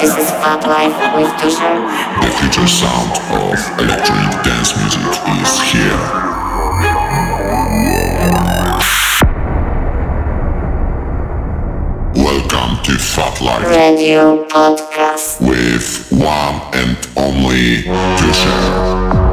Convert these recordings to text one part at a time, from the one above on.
This is Phatlive with Tusha. The future sound of electronic dance music is here. Welcome to Phatlive Radio Podcast. with one and only Tusha.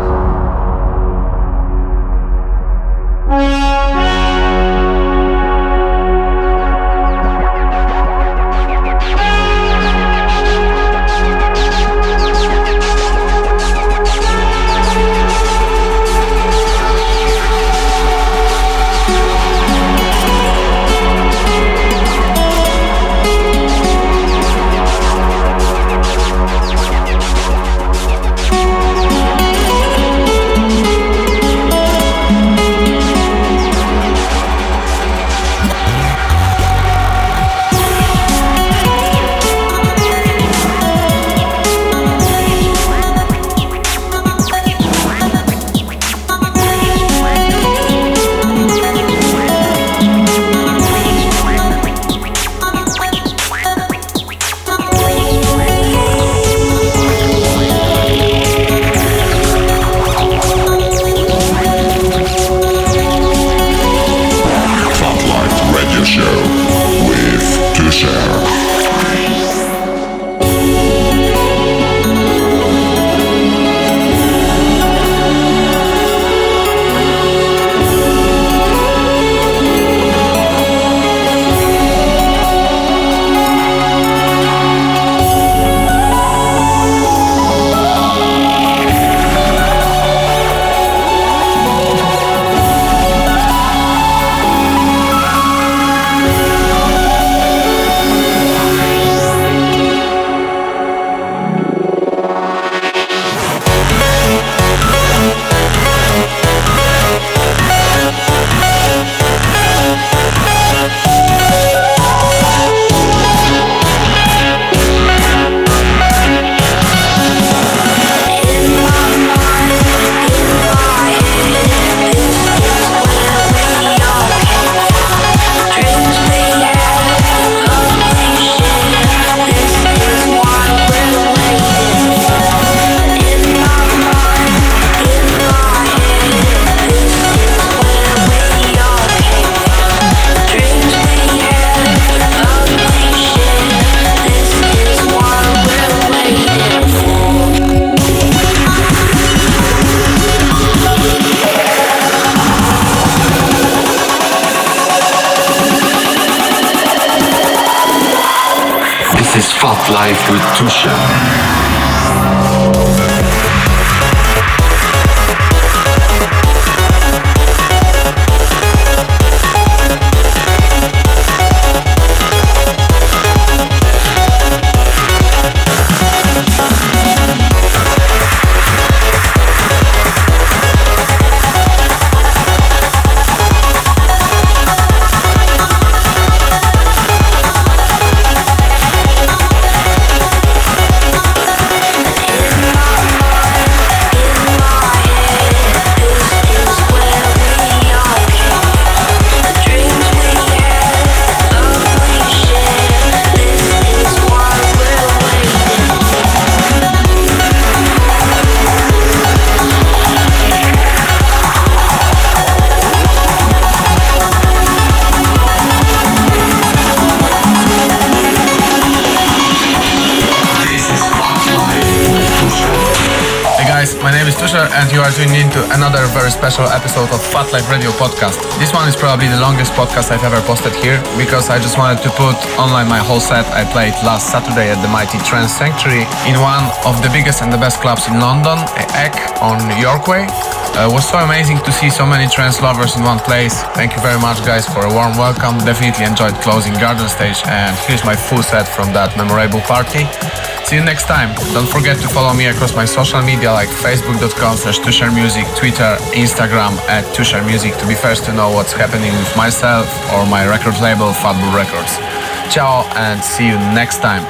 Life with Tusha. Special episode of Phatlive Radio podcast. This one is probably the longest podcast I've ever posted here because I just wanted to put online my whole set I played last Saturday at the mighty Trance Sanctuary in one of the biggest and the best clubs in London, Egg on York Way. Uh, it was so amazing to see so many trance lovers in one place. Thank you very much guys for a warm welcome. Definitely enjoyed closing Garden Stage and here's my full set from that memorable party. See you next time. Don't forget to follow me across my social media like facebook.com slash Music, Twitter, Instagram at Music to be first to know what's happening with myself or my record label Fatbull Records. Ciao and see you next time.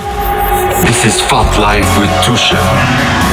This is Phatlive with Tusha.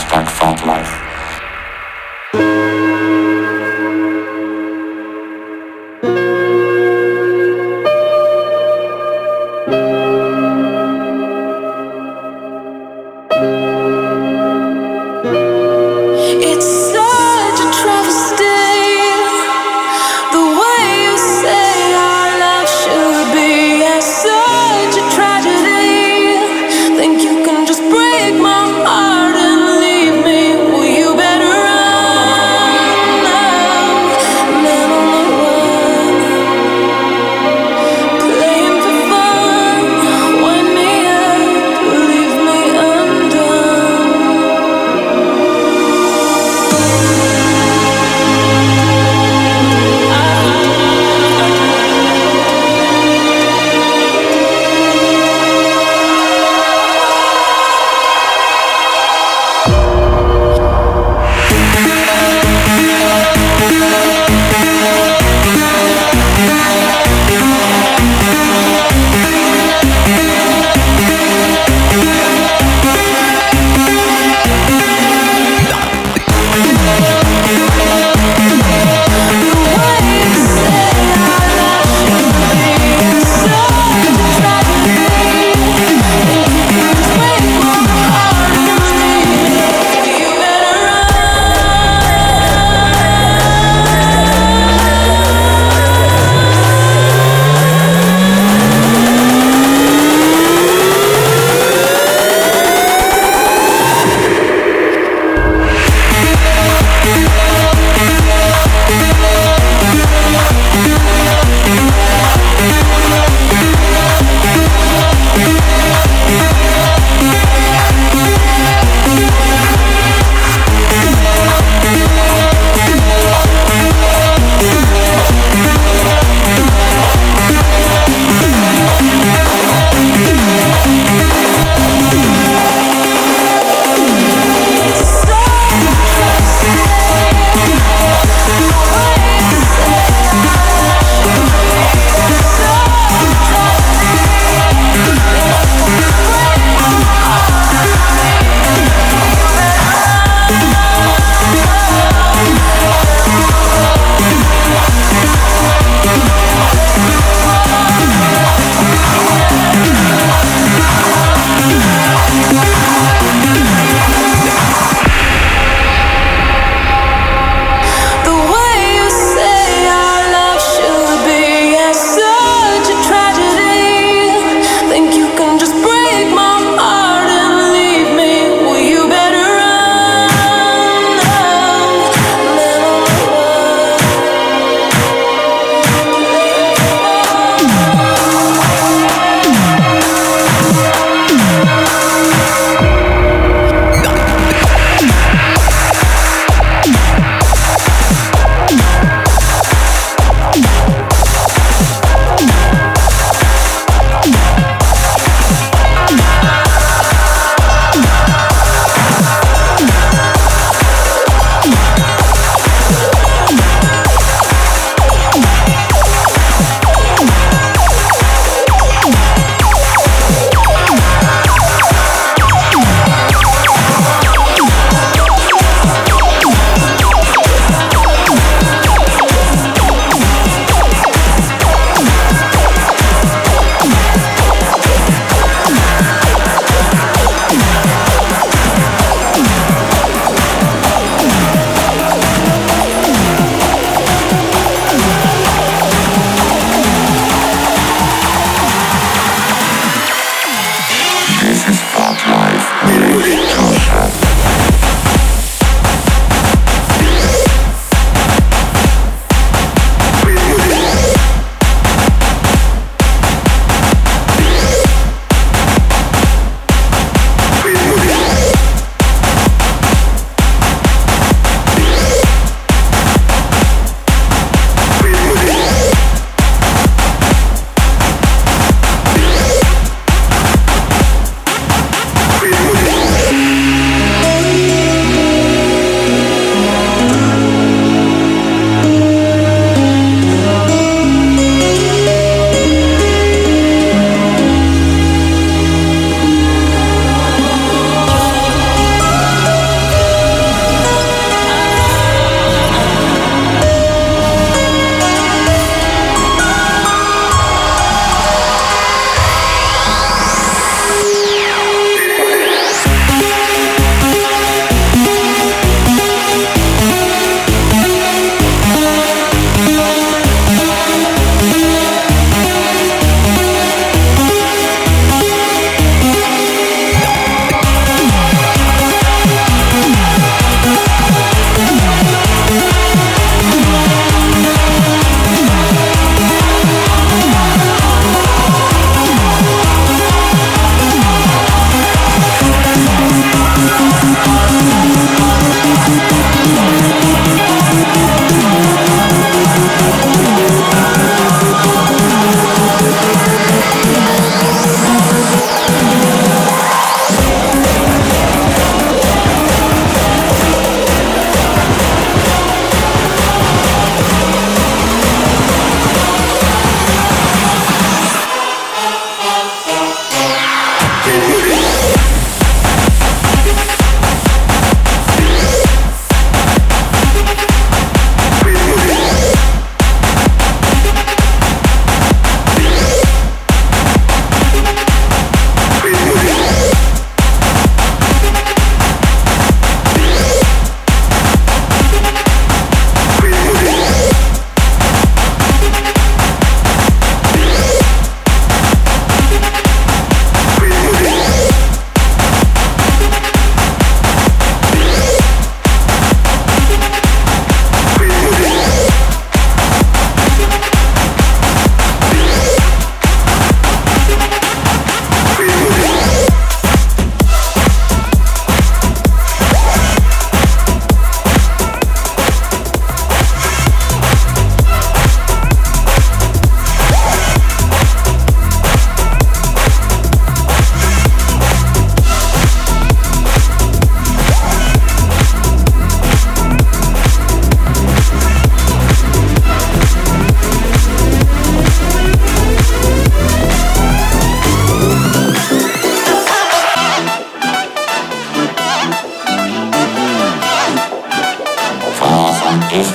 Hashtag Phatlive.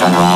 Instagram using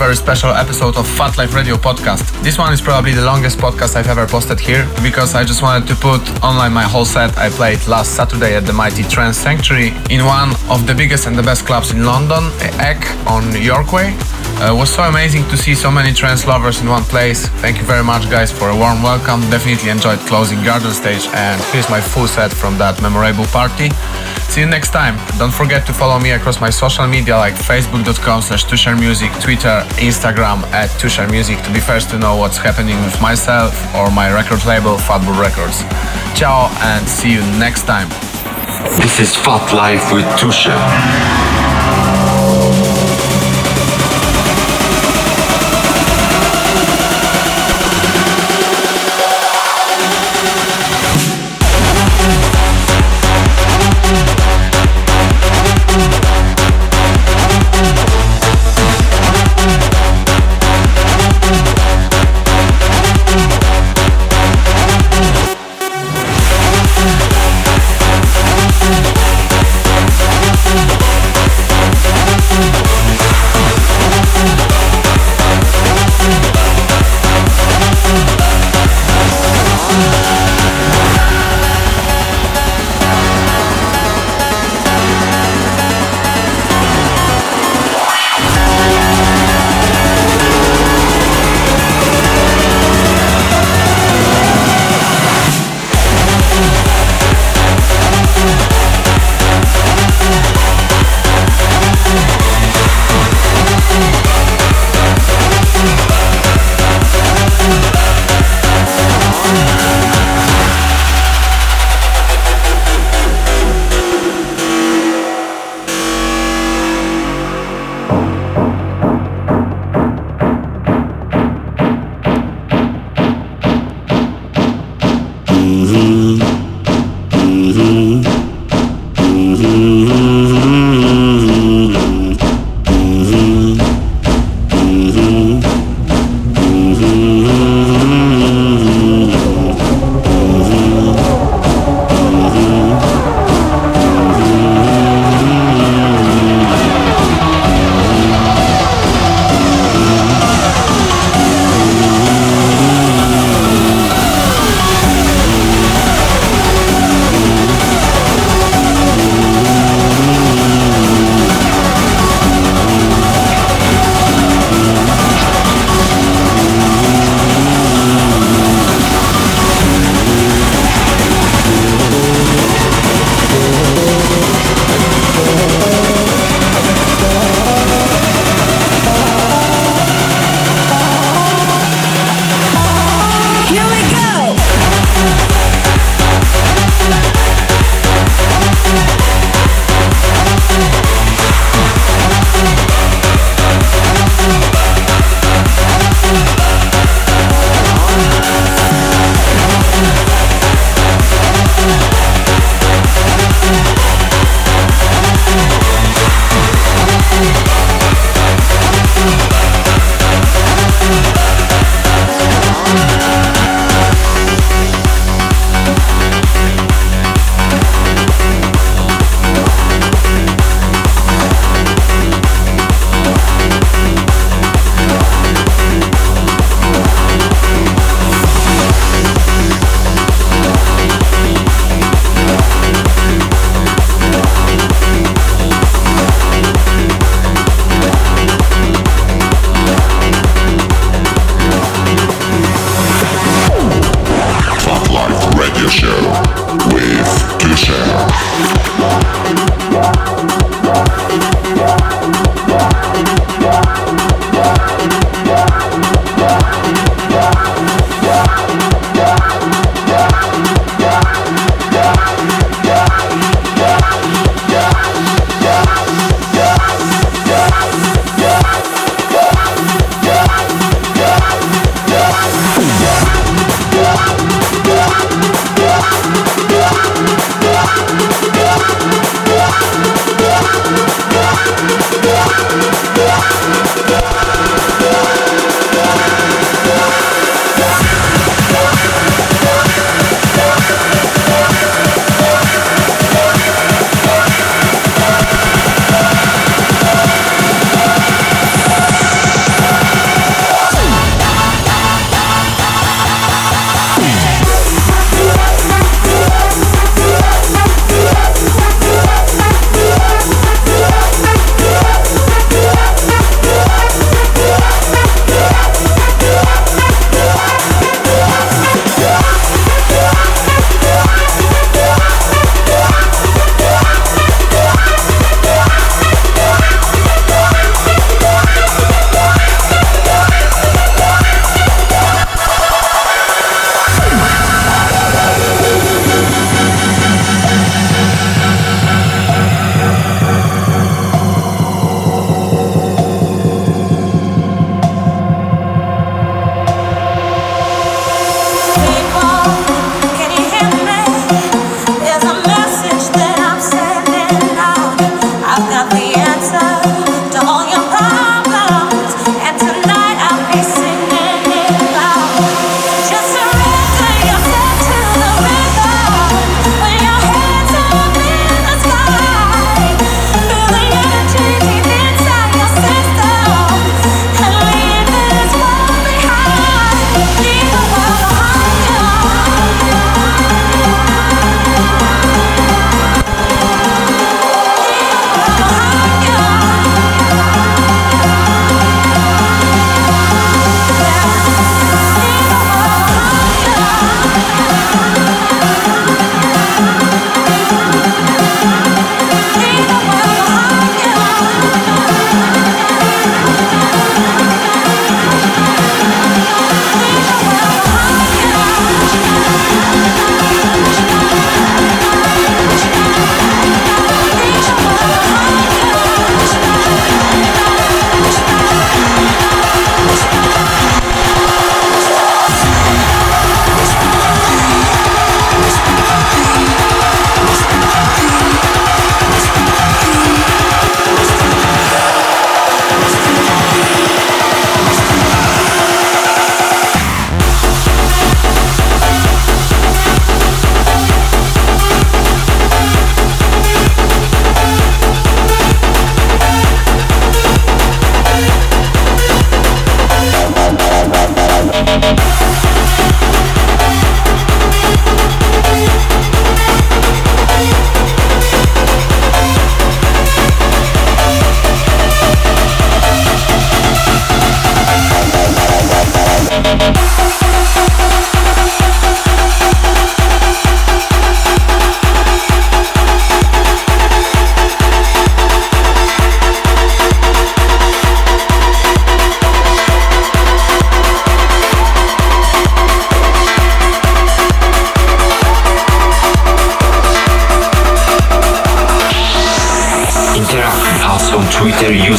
very special episode of Phatlive Radio podcast. This one is probably the longest podcast I've ever posted here because I just wanted to put online my whole set I played last Saturday at the mighty Trance Sanctuary in one of the biggest and the best clubs in London, Egg on York Way. Uh, it was so amazing to see so many trance lovers in one place. Thank you very much, guys, for a warm welcome. Definitely enjoyed closing Garden Stage, and here's my full set from that memorable party. See you next time. Don't forget to follow me across my social media like facebook.com slash Music, Twitter, Instagram at Music to be first to know what's happening with myself or my record label, Fatbull Records. Ciao and see you next time. This is Phatlive with Tusha.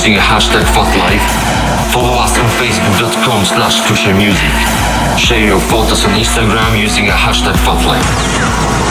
Using a hashtag Phatlive. Follow us on facebook.com slash Music. Share your photos on Instagram using a hashtag Phatlive.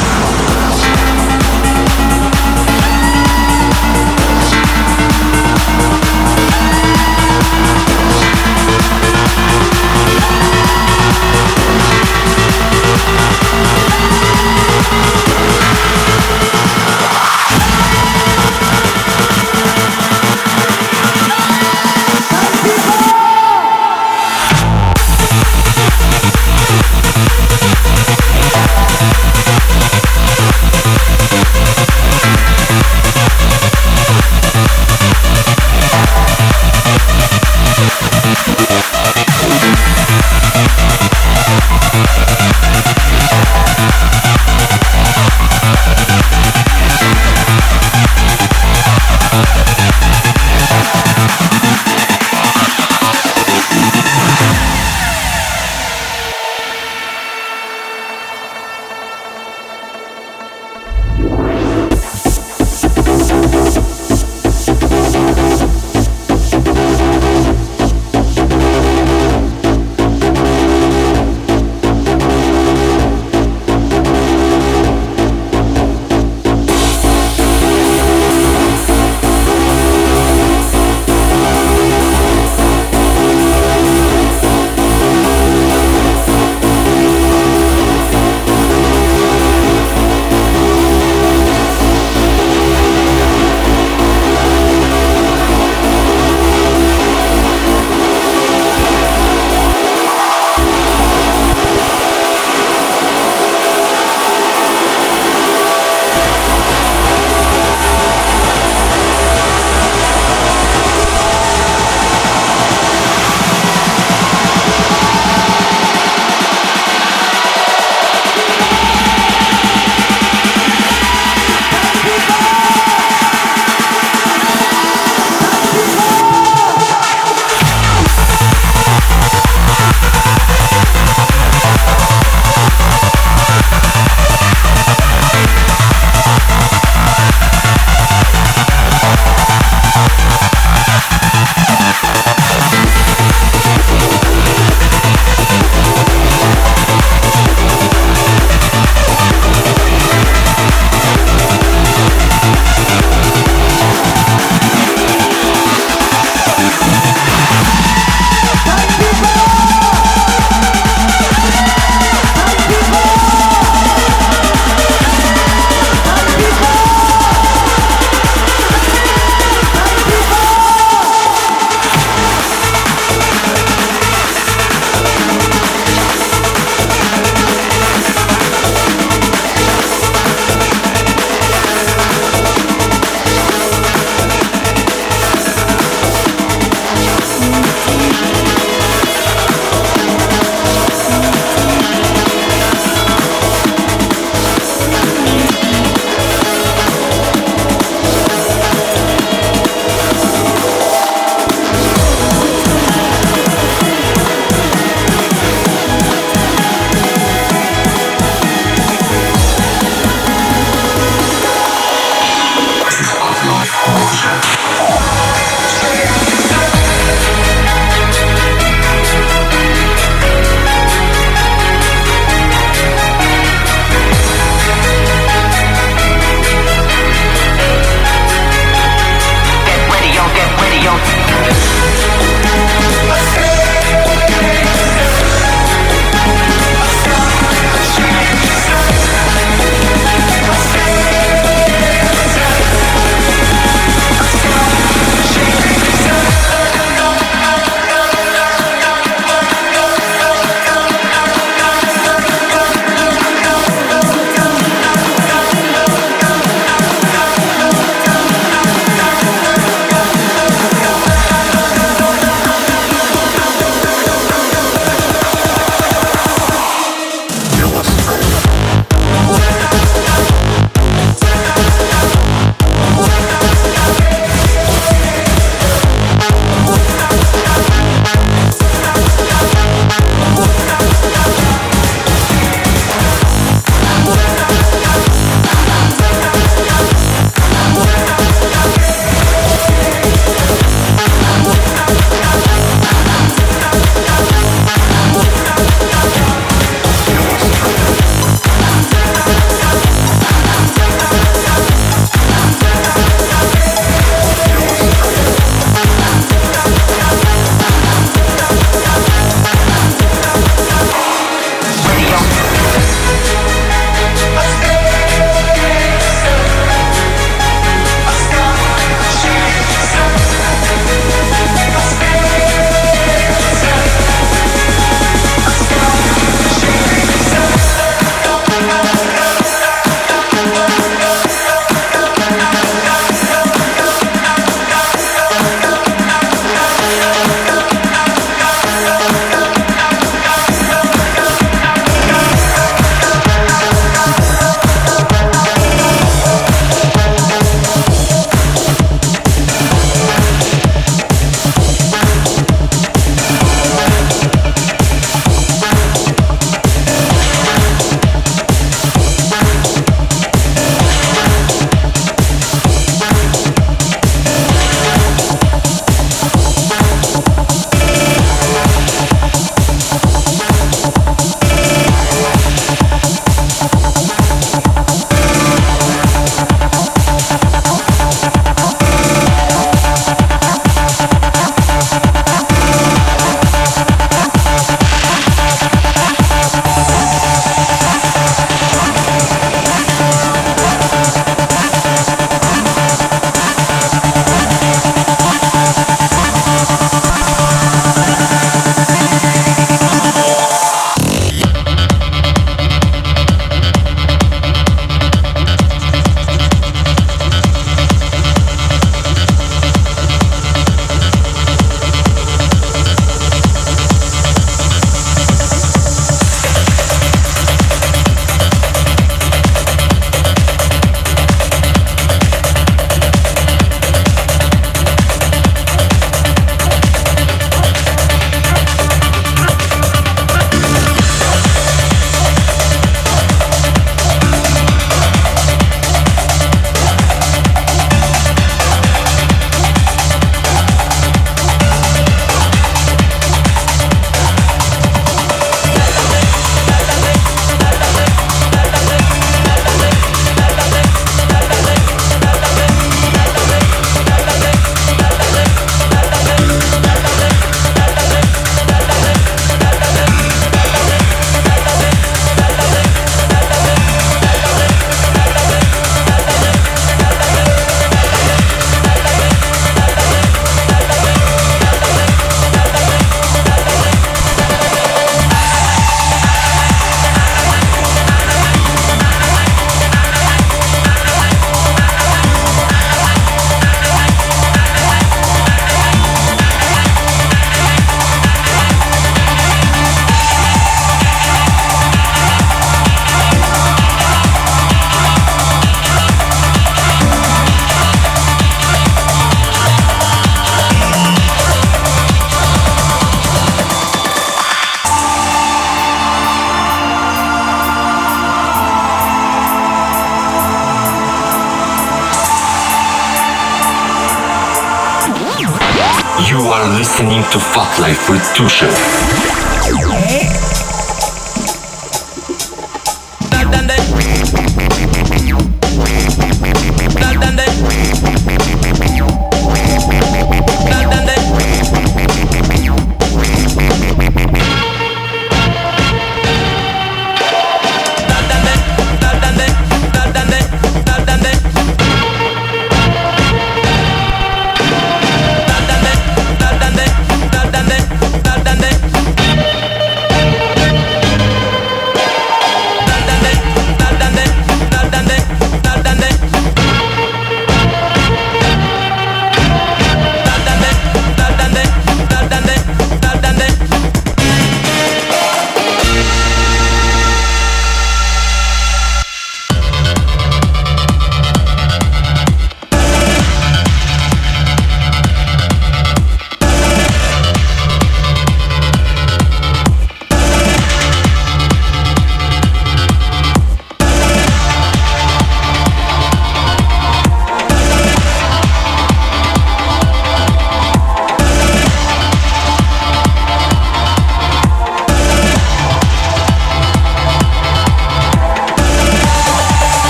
Life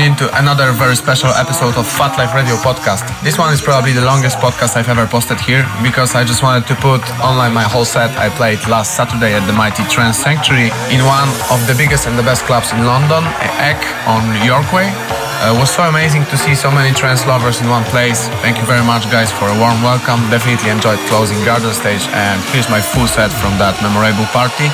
into another very special episode of Phatlive Radio podcast. This one is probably the longest podcast I've ever posted here because I just wanted to put online my whole set I played last Saturday at the mighty Trance Sanctuary in one of the biggest and the best clubs in London, Egg on York Way. Uh, it was so amazing to see so many trance lovers in one place. Thank you very much, guys, for a warm welcome. Definitely enjoyed closing Garden Stage, and here's my full set from that memorable party.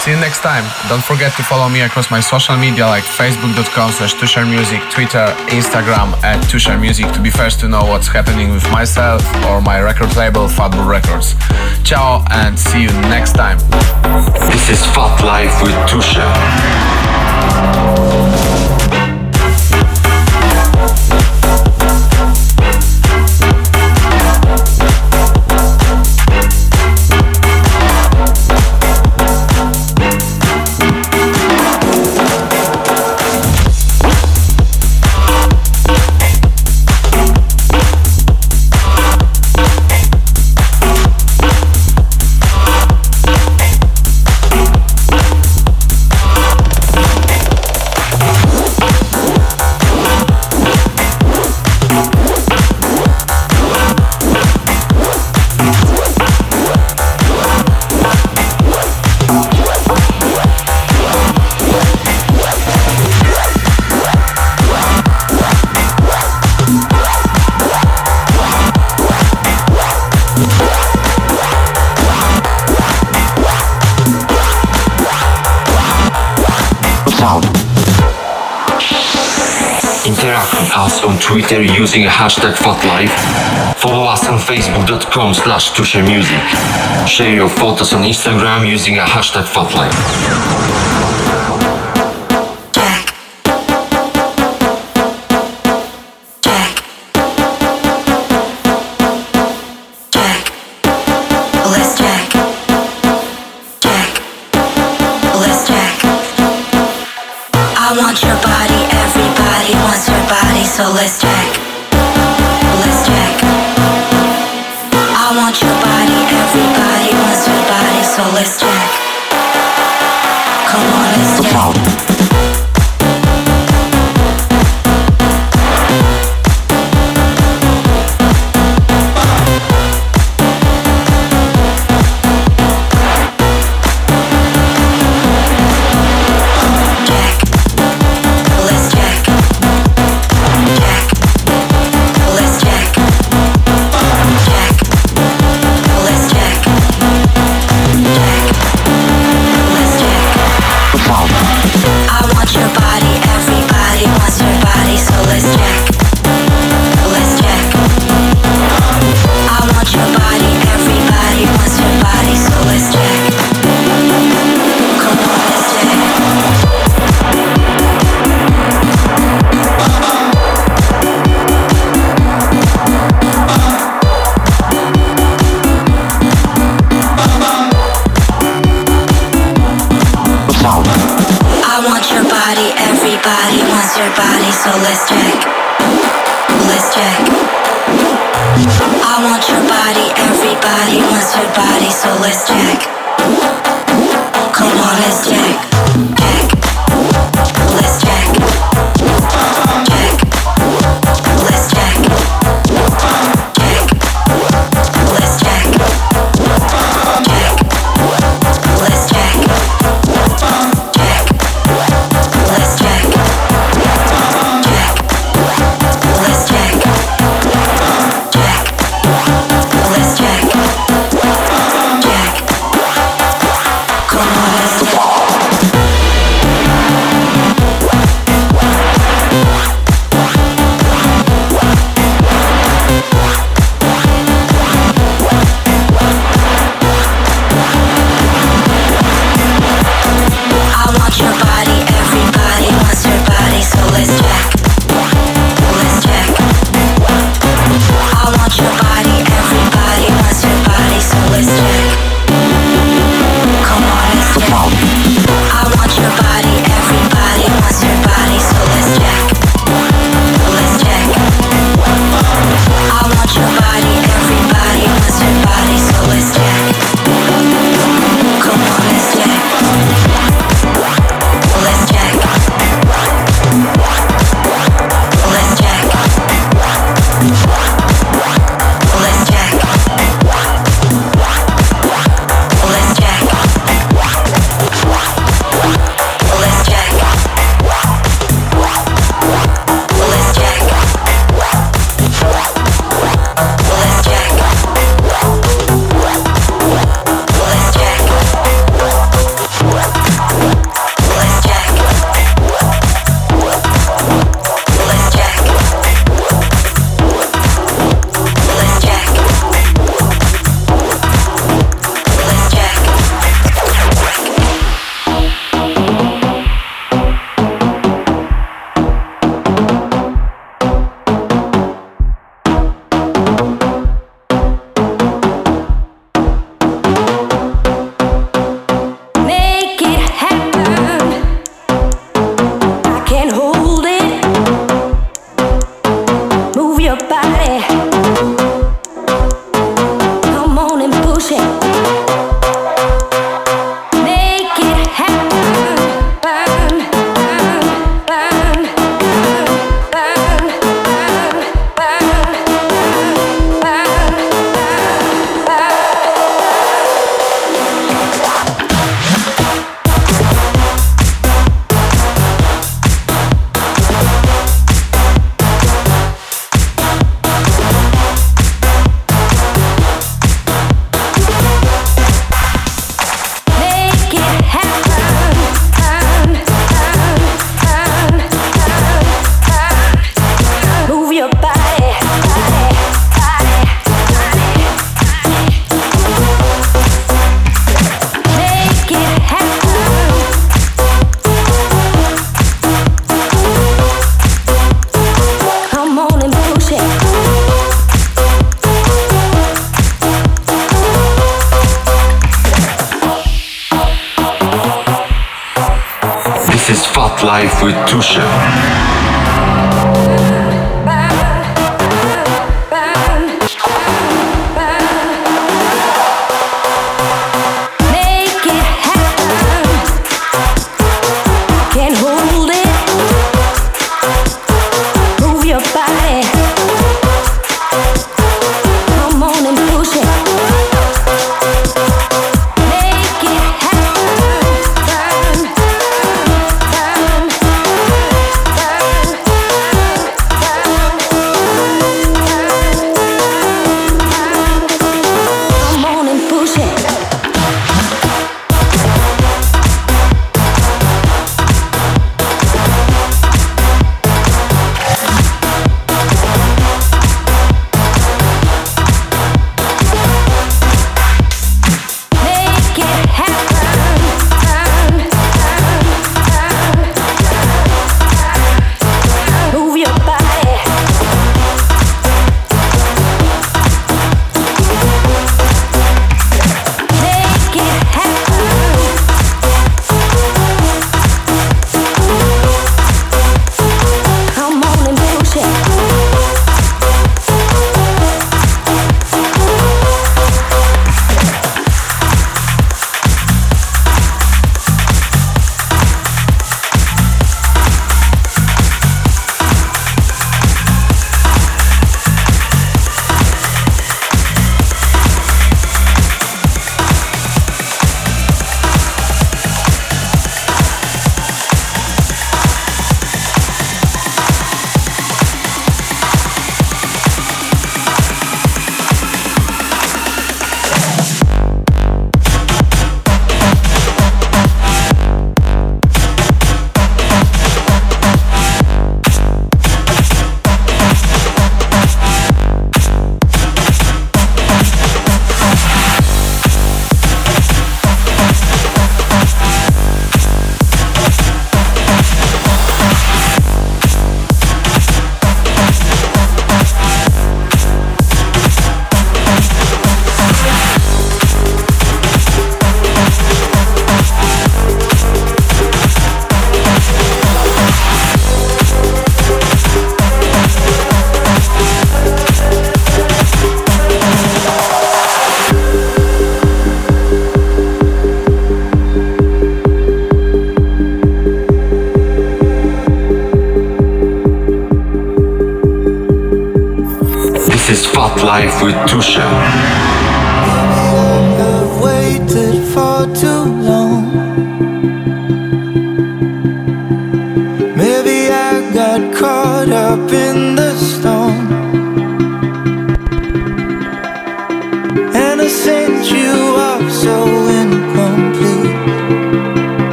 See you next time. Don't forget to follow me across my social media like facebook.com slash Music, Twitter, Instagram at Music to be first to know what's happening with myself or my record label Fatbull Records. Ciao and see you next time. This is Phatlive with Tusha. Twitter using hashtag Phatlive. Follow us on facebook.com slash Music. Share your photos on Instagram using a hashtag Phatlive.